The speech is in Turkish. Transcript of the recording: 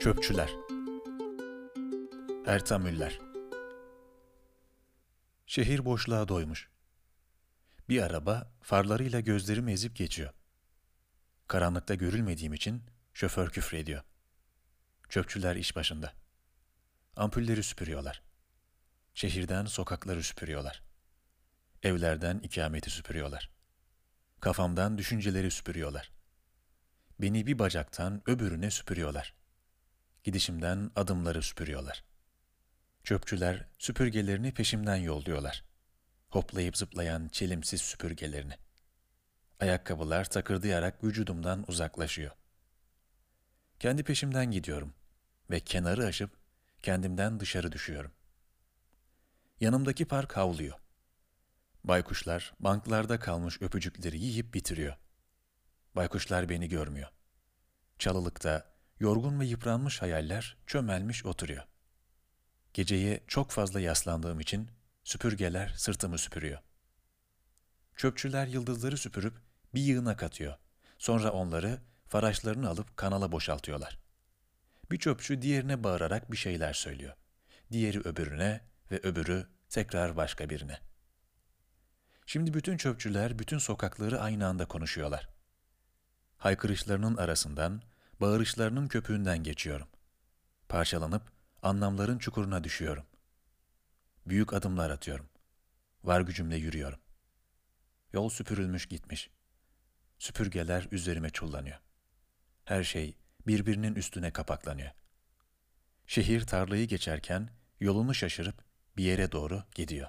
Çöpçüler Ertan Müller Şehir boşluğa doymuş. Bir araba farlarıyla gözlerimi ezip geçiyor. Karanlıkta görülmediğim için şoför küfrediyor. Çöpçüler iş başında. Ampulleri süpürüyorlar. Şehirden sokakları süpürüyorlar. Evlerden ikameti süpürüyorlar. Kafamdan düşünceleri süpürüyorlar. Beni bir bacaktan öbürüne süpürüyorlar. Gidişimden adımları süpürüyorlar. Çöpçüler süpürgelerini peşimden yolluyorlar. Hoplayıp zıplayan çelimsiz süpürgelerini. Ayakkabılar takırdayarak vücudumdan uzaklaşıyor. Kendi peşimden gidiyorum ve kenarı aşıp kendimden dışarı düşüyorum. Yanımdaki park havlıyor. Baykuşlar banklarda kalmış öpücükleri yiyip bitiriyor. Baykuşlar beni görmüyor. Çalılıkta yorgun ve yıpranmış hayaller çömelmiş oturuyor. Geceye çok fazla yaslandığım için süpürgeler sırtımı süpürüyor. Çöpçüler yıldızları süpürüp bir yığına katıyor. Sonra onları faraşlarını alıp kanala boşaltıyorlar. Bir çöpçü diğerine bağırarak bir şeyler söylüyor. Diğeri öbürüne ve öbürü tekrar başka birine. Şimdi bütün çöpçüler bütün sokakları aynı anda konuşuyorlar. Haykırışlarının arasından, bağırışlarının köpüğünden geçiyorum. Parçalanıp anlamların çukuruna düşüyorum. Büyük adımlar atıyorum. Var gücümle yürüyorum. Yol süpürülmüş gitmiş. Süpürgeler üzerime çullanıyor. Her şey birbirinin üstüne kapaklanıyor. Şehir tarlayı geçerken yolunu şaşırıp bir yere doğru gidiyor.